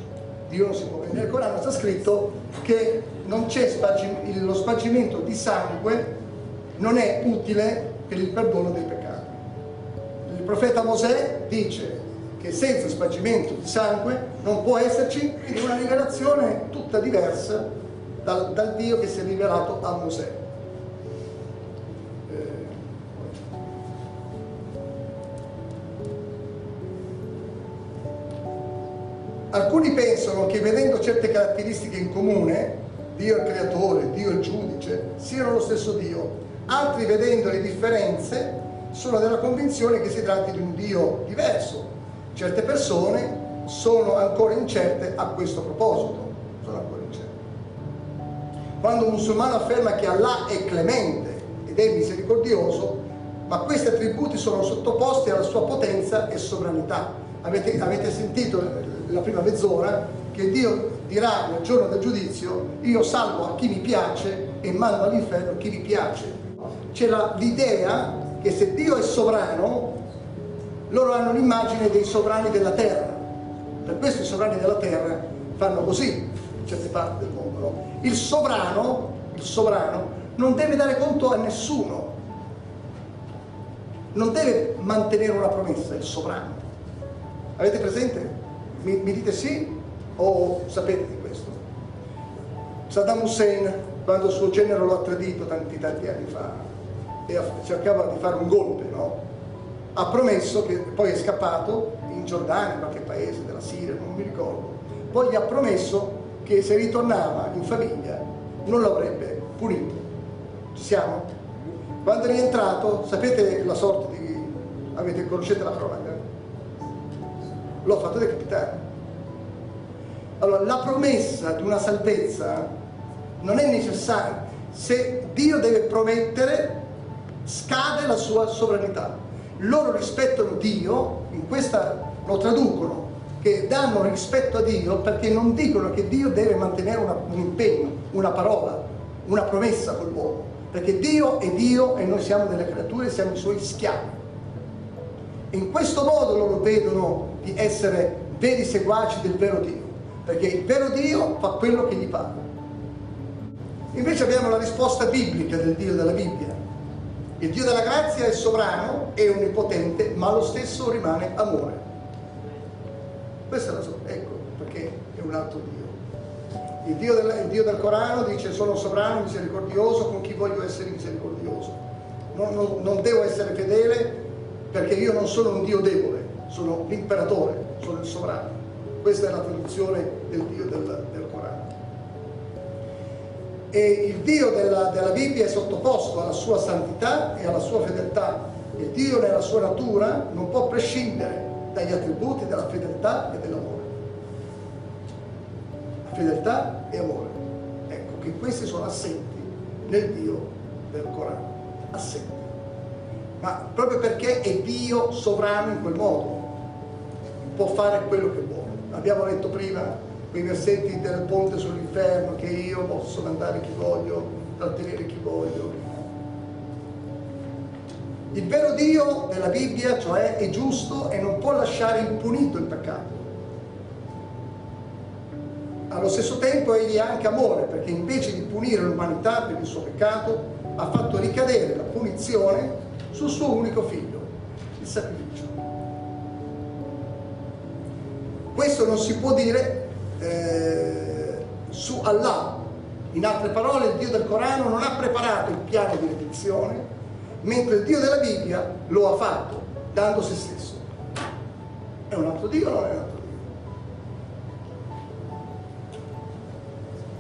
Dio non si può Nel Corano sta scritto che non c'è spargimento, lo spargimento di sangue non è utile per il perdono dei peccati. Profeta Mosè dice che senza spargimento di sangue non può esserci una rivelazione tutta diversa dal, dal Dio che si è rivelato a Mosè. Eh, alcuni pensano che vedendo certe caratteristiche in comune, Dio il creatore, Dio il giudice, siano lo stesso Dio. Altri vedendo le differenze sono della convinzione che si tratti di un Dio diverso, Certe persone sono ancora incerte a questo proposito, sono ancora incerte. Quando un musulmano afferma che Allah è clemente ed è misericordioso, ma questi attributi sono sottoposti alla sua potenza e sovranità. Avete, avete sentito la prima mezz'ora che Dio dirà nel giorno del giudizio io salvo a chi mi piace e mando all'inferno chi mi piace. C'è l'idea che se Dio è sovrano loro hanno l'immagine dei sovrani della terra. Per questo i sovrani della terra fanno così in certe parti del mondo. Il sovrano, il sovrano non deve dare conto a nessuno, non deve mantenere una promessa, il sovrano. Avete presente? Mi, mi dite sì o sapete di questo? Saddam Hussein, quando suo genere lo tradito tanti tanti anni fa, e cercava di fare un golpe, no? ha promesso, che poi è scappato in Giordania, in qualche paese della Siria, non mi ricordo, poi gli ha promesso che se ritornava in famiglia non l'avrebbe punito. Ci siamo? Quando è rientrato, sapete la sorte di... avete conoscete la cronaca? L'ho fatto decapitare. Allora, la promessa di una salvezza non è necessaria. Se Dio deve promettere, scade la sua sovranità loro rispettano Dio in questa lo traducono, che danno rispetto a Dio perché non dicono che Dio deve mantenere una, un impegno, una parola, una promessa con l'uomo, perché Dio è Dio e noi siamo delle creature, siamo i suoi schiavi. In questo modo loro vedono di essere veri seguaci del vero Dio, perché il vero Dio fa quello che gli pare. Invece abbiamo la risposta biblica del Dio della Bibbia. Il Dio della grazia è sovrano, è onnipotente, ma lo stesso rimane amore. Questa è la sua, ecco perché è un altro Dio. Il Dio, del, il Dio del Corano dice sono sovrano, misericordioso, con chi voglio essere misericordioso. Non, non, non devo essere fedele perché io non sono un Dio debole, sono l'imperatore, sono il sovrano. Questa è la traduzione del Dio del, del. E il Dio della, della Bibbia è sottoposto alla sua santità e alla sua fedeltà. Il Dio nella sua natura non può prescindere dagli attributi della fedeltà e dell'amore. Fedeltà e amore. Ecco che questi sono assenti nel Dio del Corano. Assenti ma proprio perché è Dio sovrano in quel modo, può fare quello che vuole. Abbiamo letto prima quei versetti del ponte sull'inferno, che io posso mandare chi voglio, trattenere chi voglio. Il vero Dio della Bibbia, cioè, è giusto e non può lasciare impunito il peccato. Allo stesso tempo egli è anche amore, perché invece di punire l'umanità per il suo peccato, ha fatto ricadere la punizione sul suo unico figlio, il sacrificio. Questo non si può dire eh, su Allah. In altre parole, il Dio del Corano non ha preparato il piano di redenzione, mentre il Dio della Bibbia lo ha fatto, dando se stesso. È un altro Dio o non è un altro Dio?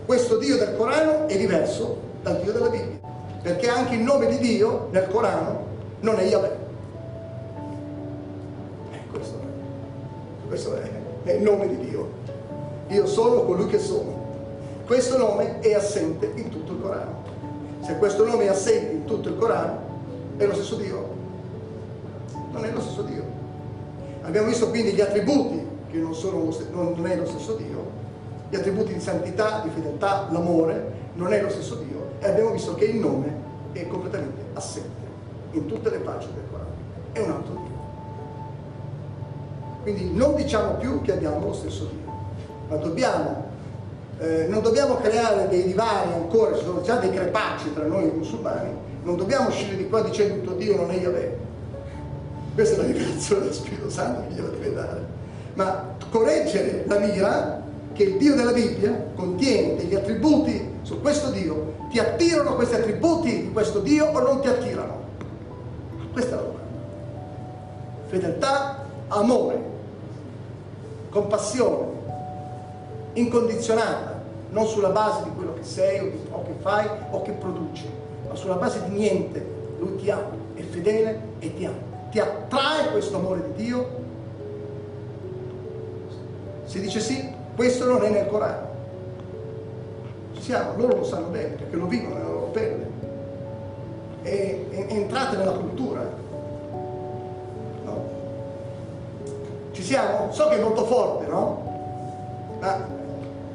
Questo Dio del Corano è diverso dal Dio della Bibbia, perché anche il nome di Dio nel Corano non è Yahweh. Eh, questo, è il nome di Dio. Io sono colui che sono. Questo nome è assente in tutto il Corano. Se questo nome è assente in tutto il Corano, è lo stesso Dio? Non è lo stesso Dio. Abbiamo visto quindi gli attributi che non, sono non è lo stesso Dio, gli attributi di santità, di fedeltà, l'amore, non è lo stesso Dio e abbiamo visto che il nome è completamente assente in tutte le pagine del Corano. È un altro Dio. Quindi non diciamo più che abbiamo lo stesso Dio, ma dobbiamo, eh, non dobbiamo creare dei divari ancora, ci sono già dei crepacci tra noi musulmani, non dobbiamo uscire di qua dicendo tuo Dio non è Yahweh. Questa è la rivelazione dello Spirito Santo che gliela deve dare. Ma correggere la mira che il Dio della Bibbia contiene degli attributi su questo Dio, ti attirano questi attributi di questo Dio o non ti attirano? Questa è la domanda. Fedeltà, amore, compassione, incondizionata, non sulla base di quello che sei o, che fai o che produci, ma sulla base di niente. Lui ti ama, è fedele e ti ama. Ti attrae questo amore di Dio? Si dice sì, questo non è nel Corano. Ci siamo, loro lo sanno bene perché lo vivono nella loro pelle e, e, entrate nella cultura. No? Ci siamo? So che è molto forte, no? Ma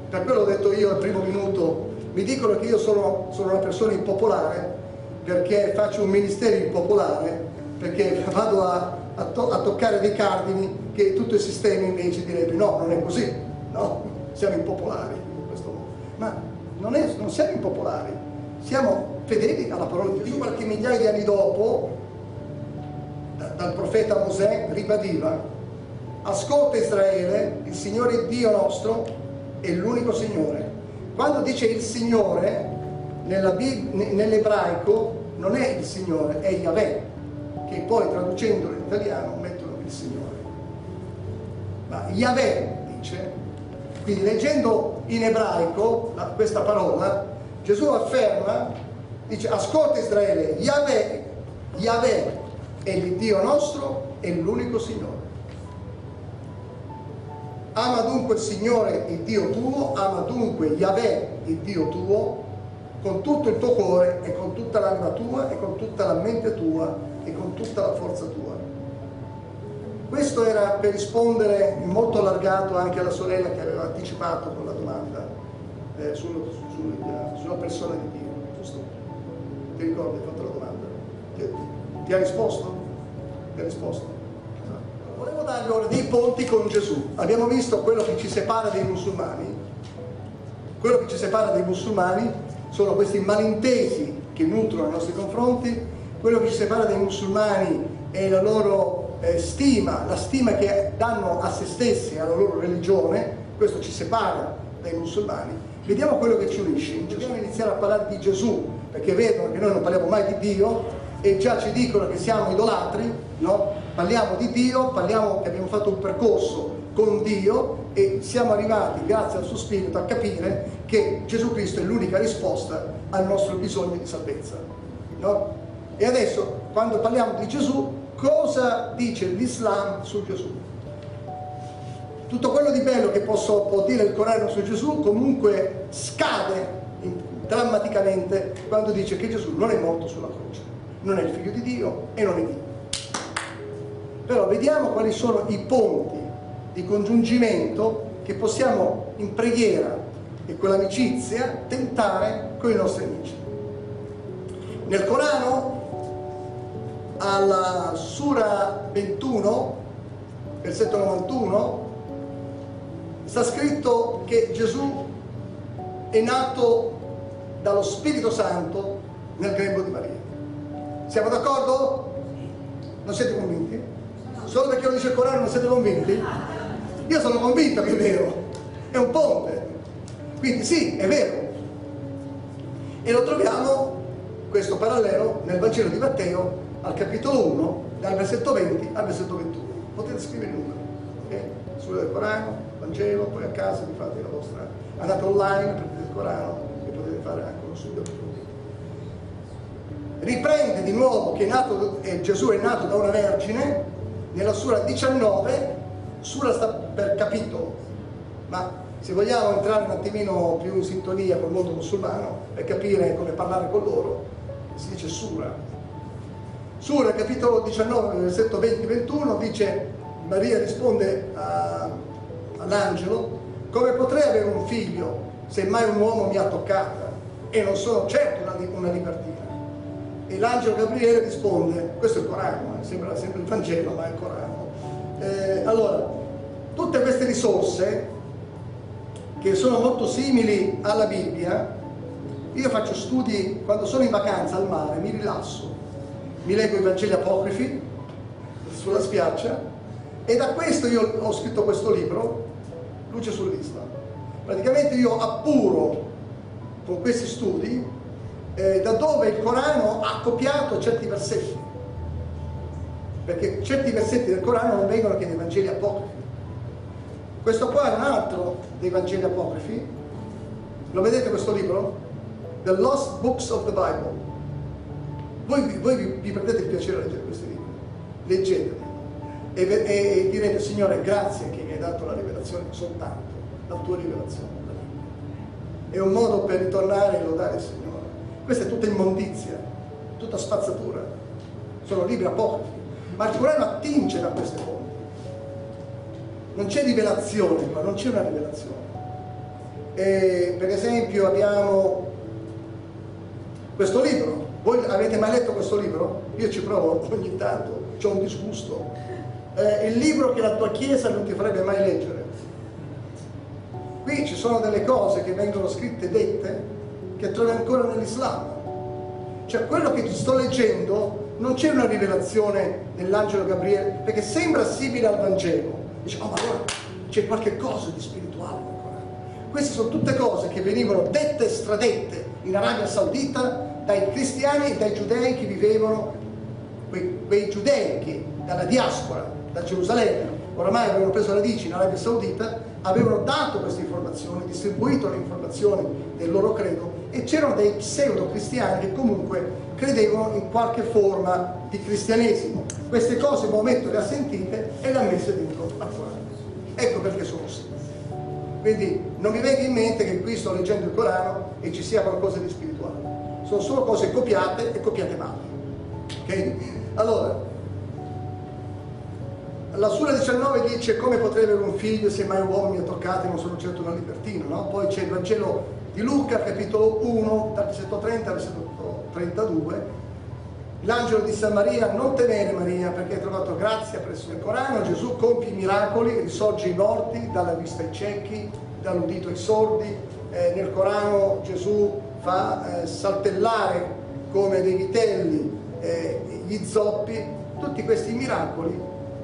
per quello ho detto io al primo minuto, mi dicono che io sono, sono una persona impopolare perché faccio un ministero impopolare, perché vado a, a, to a toccare dei cardini che tutto il sistema invece direbbe no, non è così, no? Siamo impopolari in questo modo. Ma non, è, non siamo impopolari, siamo fedeli alla parola di Dio. Qualche migliaia di anni dopo, dal profeta Mosè, ribadiva, ascolta Israele, il Signore Dio nostro è l'unico Signore. Quando dice il Signore, nell'ebraico non è il Signore, è Yahweh, che poi traducendolo in italiano mettono il Signore. Ma Yahweh dice, quindi leggendo in ebraico questa parola, Gesù afferma dice ascolta Israele, Yahweh, Yahweh è il Dio nostro e l'unico Signore. Ama dunque il Signore, il Dio tuo, ama dunque Yahweh, il Dio tuo, con tutto il tuo cuore e con tutta l'anima tua e con tutta la mente tua e con tutta la forza tua. questo era per rispondere molto allargato anche alla sorella che aveva anticipato con la domanda eh, sul, sul, sulla persona di Dio, giusto? Ti ricordi, hai fatto la domanda? Ti, ti ha risposto? Ti ha risposto? Volevo darvi ora dei ponti con Gesù. Abbiamo visto quello che ci separa dai musulmani. Quello che ci separa dai musulmani sono questi malintesi che nutrono nei nostri confronti. Quello che ci separa dai musulmani è la loro eh, stima, la stima che danno a se stessi, alla loro religione. Questo ci separa dai musulmani. Vediamo quello che ci unisce. Dobbiamo iniziare a parlare di Gesù, perché vedono che noi non parliamo mai di Dio e già ci dicono che siamo idolatri, no? Parliamo di Dio, parliamo che abbiamo fatto un percorso con Dio e siamo arrivati, grazie al suo Spirito, a capire che Gesù Cristo è l'unica risposta al nostro bisogno di salvezza. No? E adesso, quando parliamo di Gesù, cosa dice l'Islam su Gesù? Tutto quello di bello che posso, può dire il Corano su Gesù comunque scade drammaticamente quando dice che Gesù non è morto sulla croce, non è il figlio di Dio e non è Dio. Però vediamo quali sono i ponti di congiungimento che possiamo in preghiera e con l'amicizia tentare con i nostri amici. Nel Corano, alla Sura 21, versetto 91, sta scritto che Gesù è nato dallo Spirito Santo nel grembo di Maria. Siamo d'accordo? Non siete convinti? Solo perché lo dice il Corano non siete convinti? Io sono convinto che è vero, è un ponte. Quindi sì, è vero. E lo troviamo, questo parallelo, nel Vangelo di Matteo, al capitolo 1, dal versetto 20 al versetto 21. Potete scrivere il numero, ok? Sul del Corano, Vangelo, poi a casa vi fate la vostra... Andate online, prendete il Corano e potete fare anche uno studio. Riprende di nuovo che nato, eh, Gesù è nato da una vergine nella sura 19, sura sta per capitolo, ma se vogliamo entrare un attimino più in sintonia col mondo musulmano per capire come parlare con loro, si dice sura. Sura, capitolo 19, versetto 20-21, dice, Maria risponde all'angelo, come potrei avere un figlio se mai un uomo mi ha toccata e non sono certo una, una libertina? E l'angelo Gabriele risponde, questo è il Corano, eh, sembra sempre il Vangelo, ma è il Corano. Eh, allora, tutte queste risorse, che sono molto simili alla Bibbia, io faccio studi quando sono in vacanza al mare, mi rilasso, mi leggo i Vangeli apocrifi sulla spiaggia e da questo io ho scritto questo libro, Luce sull'Islam. Praticamente io appuro con questi studi eh, da dove il Corano ha copiato certi versetti, perché certi versetti del Corano non vengono che nei Vangeli apocrifi. Questo qua è un altro dei Vangeli apocrifi, lo vedete questo libro? The Lost Books of the Bible. Voi, voi vi, vi, prendete il piacere a leggere questi libri, leggeteli e, e, e direte Signore grazie che mi hai dato la rivelazione soltanto, la tua rivelazione. È un modo per ritornare e lodare il Signore. Questa è tutta immondizia, tutta spazzatura. Sono libri apocrifi. Ma il Corano attinge da queste fonti. Non c'è rivelazione qua, non c'è una rivelazione. E, per esempio abbiamo questo libro. Voi avete mai letto questo libro? Io ci provo ogni tanto, ho un disgusto. È il libro che la tua chiesa non ti farebbe mai leggere. Qui ci sono delle cose che vengono scritte dette che trovi ancora nell'Islam. Cioè quello che ti sto leggendo non c'è una rivelazione dell'angelo Gabriele, perché sembra simile al Vangelo. Dice, oh ma allora c'è qualche cosa di spirituale Corano. Queste sono tutte cose che venivano dette e stradette in Arabia Saudita dai cristiani e dai giudei che vivevano, quei, quei giudei che dalla diaspora, da Gerusalemme, oramai avevano preso radici in Arabia Saudita, avevano dato queste informazioni, distribuito le informazioni del loro credo e c'erano dei pseudo cristiani che comunque credevano in qualche forma di cristianesimo. Queste cose il momento le ha sentite e le ha messe dentro al Corano. Ecco perché sono simili. Quindi non mi venga in mente che qui sto leggendo il Corano e ci sia qualcosa di spirituale. Sono solo cose copiate e copiate male. Ok? Allora, la Sura 19 dice come potrei avere un figlio se mai uomo mi ha toccato e non sono certo un libertino, no? Poi c'è il Vangelo di Luca, capitolo 1, dal versetto 30 al versetto 32. L'angelo disse a Maria, non temere Maria perché hai trovato grazia presso il Corano, Gesù compie i miracoli, risorge i morti, dà la vista ai ciechi, dà l'udito ai sordi, eh, nel Corano Gesù fa eh, saltellare come dei vitelli eh, gli zoppi, tutti questi miracoli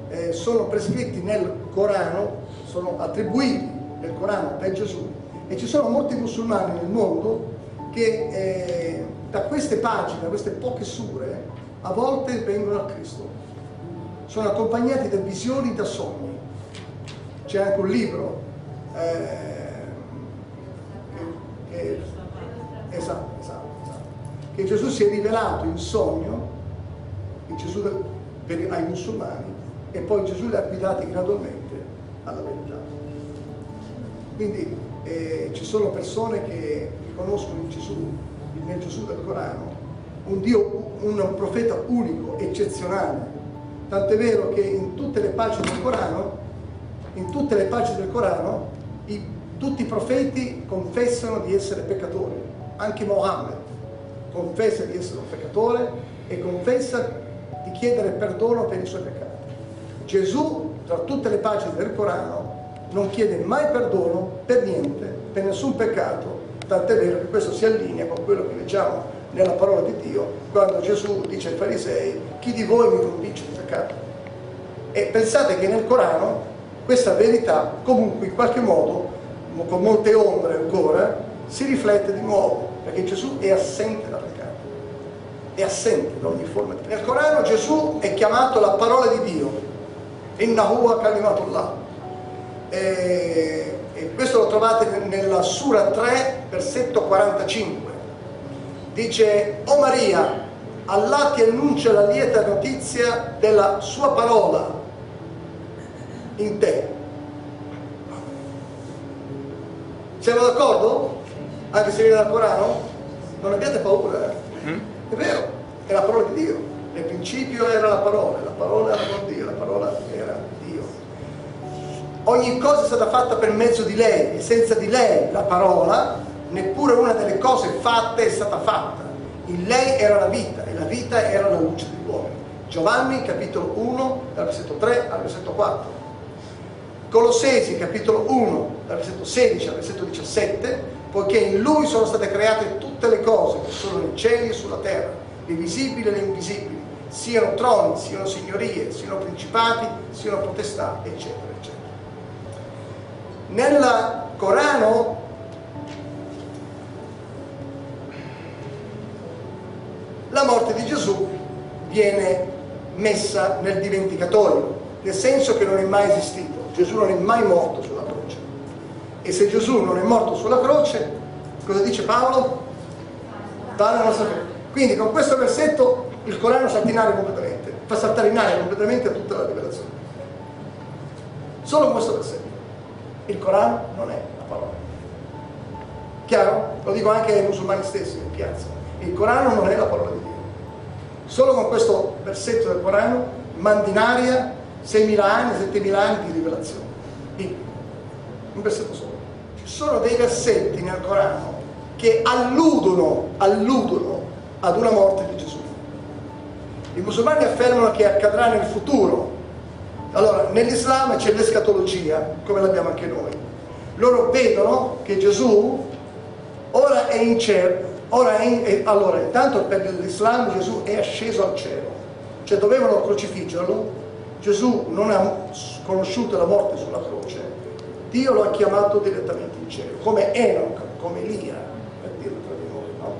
eh, sono prescritti nel Corano, sono attribuiti nel Corano per Gesù e ci sono molti musulmani nel mondo che eh, da queste pagine, da queste poche sure, a volte vengono a Cristo. Sono accompagnati da visioni, da sogni. C'è anche un libro eh, che, esatto, esatto, esatto, che Gesù si è rivelato in sogno, Gesù per, ai musulmani, e poi Gesù li ha guidati gradualmente alla verità. Quindi eh, ci sono persone che riconoscono in Gesù, nel Gesù del Corano, un Dio, un profeta unico, eccezionale. Tant'è vero che in tutte le pagine del Corano, in tutte le pagine del Corano, i, tutti i profeti confessano di essere peccatori. Anche Mohammed confessa di essere un peccatore e confessa di chiedere perdono per i suoi peccati. Gesù, tra tutte le pagine del Corano, non chiede mai perdono per niente, per nessun peccato, tant'è vero che questo si allinea con quello che leggiamo nella parola di Dio quando Gesù dice ai farisei chi di voi mi convince di peccato? E pensate che nel Corano questa verità comunque in qualche modo, con molte ombre ancora, si riflette di nuovo, perché Gesù è assente dal peccato, è assente da ogni forma di peccato. Nel Corano Gesù è chiamato la parola di Dio, Innahuwa Kalimatullah, e, e questo lo trovate nella Sura 3, versetto 45. Dice, O Maria, Allah ti annuncia la lieta notizia della sua parola in te. Siamo d'accordo? Anche se viene dal Corano? Non abbiate paura, eh? Mm? È vero, è la parola di Dio. Nel principio era la parola, la parola era con Dio, la parola era ogni cosa è stata fatta per mezzo di lei e senza di lei la parola, neppure una delle cose fatte è stata fatta. In lei era la vita e la vita era la luce dell'uomo. Giovanni capitolo 1 dal versetto 3 al versetto 4. Colossesi capitolo 1 dal versetto 16 al versetto 17, poiché in lui sono state create tutte le cose che sono nei cieli e sulla terra, le visibili e le invisibili, siano troni, siano signorie, siano principati, siano potestà, eccetera, eccetera. Nel Corano la morte di Gesù viene messa nel dimenticatoio, nel senso che non è mai esistito. Gesù non è mai morto sulla croce. E se Gesù non è morto sulla croce, cosa dice Paolo? Va la nostra fede. Quindi con questo versetto il Corano salta in aria completamente, fa saltare in aria completamente tutta la rivelazione. Solo con questo versetto. Il Corano non è la parola. Chiaro? Lo dico anche ai musulmani stessi in piazza. Il Corano non è la parola di Dio. Solo con questo versetto del Corano manda in aria 6.000 anni, 7.000 anni di rivelazione. Un versetto solo. Ci sono dei versetti nel Corano che alludono, alludono ad una morte di Gesù. I musulmani affermano che accadrà nel futuro, allora, nell'Islam c'è l'escatologia, come l'abbiamo anche noi. Loro vedono che Gesù ora è in cielo, ora è in, allora intanto per l'Islam Gesù è asceso al cielo, cioè dovevano crocifiggerlo, Gesù non ha conosciuto la morte sulla croce, Dio lo ha chiamato direttamente in cielo, come Enoch, come Elia, per dirlo tra di noi. No?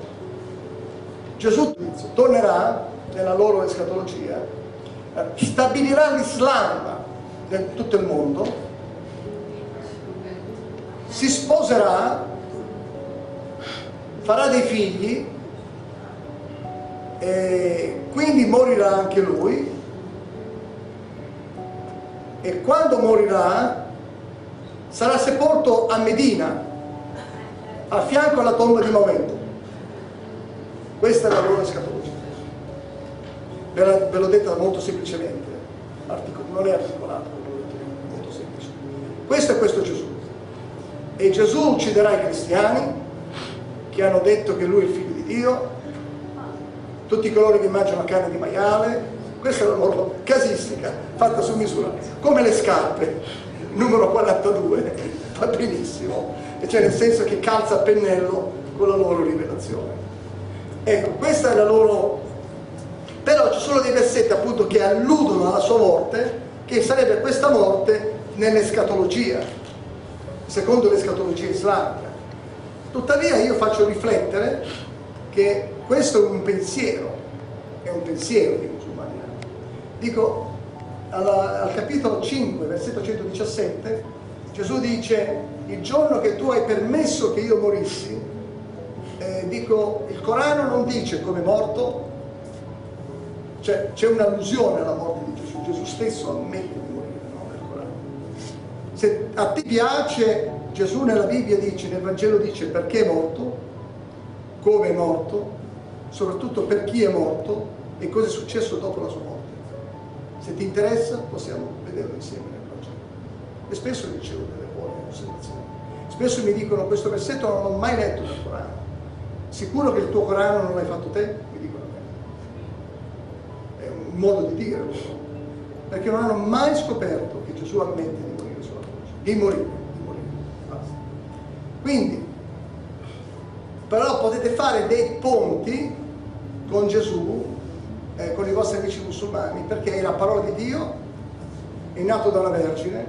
Gesù tornerà nella loro escatologia stabilirà l'Islam in tutto il mondo, si sposerà, farà dei figli, e quindi morirà anche lui e quando morirà sarà sepolto a Medina, a fianco alla tomba di Maometto. Questa è la loro scatologia ve, l'ho detta molto semplicemente. non è articolato, molto semplice. Questo è questo Gesù. E Gesù ucciderà i cristiani che hanno detto che lui è il figlio di Dio, tutti coloro che mangiano carne di maiale, questa è la loro casistica fatta su misura, come le scarpe, numero 42, va benissimo, cioè nel senso che calza a pennello con la loro rivelazione. Ecco, questa è la loro... Però ci sono dei versetti appunto che alludono alla sua morte, che sarebbe questa morte nell'escatologia, secondo l'escatologia islamica. Tuttavia io faccio riflettere che questo è un pensiero, è un pensiero dei musulmani. Dico, alla, al capitolo 5, versetto 117, Gesù dice, il giorno che tu hai permesso che io morissi, eh, dico, il Corano non dice come morto, cioè c'è un'allusione alla morte di Gesù, Gesù stesso ammette di morire no, nel Corano. Se a te piace, Gesù nella Bibbia dice, nel Vangelo dice perché è morto, come è morto, soprattutto per chi è morto e cosa è successo dopo la sua morte. Se ti interessa possiamo vederlo insieme nel Vangelo. E spesso ricevo delle buone osservazioni. Spesso mi dicono questo versetto non l'ho mai letto nel Corano. Sicuro che il tuo Corano non l'hai fatto te? Mi dicono a me. È un modo di dire Perché non hanno mai scoperto che Gesù ammette di morire sulla croce. Di morire, di morire. Basta. Quindi, però potete fare dei ponti con Gesù, eh, con i vostri amici musulmani, perché è la parola di Dio, è nato da una vergine,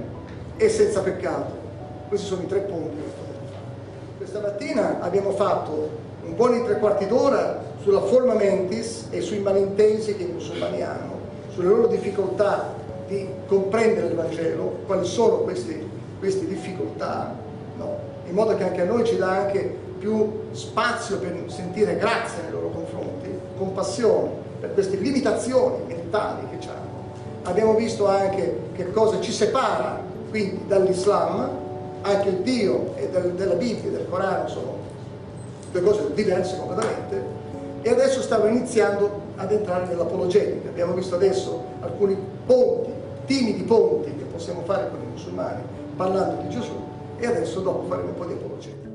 è senza peccato. Questi sono i tre punti che potete fare. Questa mattina abbiamo fatto un buon tre quarti d'ora sulla forma mentis e sui malintesi che i musulmani hanno, sulle loro difficoltà di comprendere il Vangelo, quali sono queste, queste difficoltà, no? in modo che anche a noi ci dà anche più spazio per sentire grazia nei loro confronti, compassione per queste limitazioni mentali che hanno. Abbiamo visto anche che cosa ci separa quindi dall'Islam, anche il Dio e del, della Bibbia e del Corano sono due cose diverse completamente, e adesso stavo iniziando ad entrare nell'apologetica. Abbiamo visto adesso alcuni ponti, timidi ponti che possiamo fare con i musulmani parlando di Gesù e adesso dopo faremo un po' di apologetica.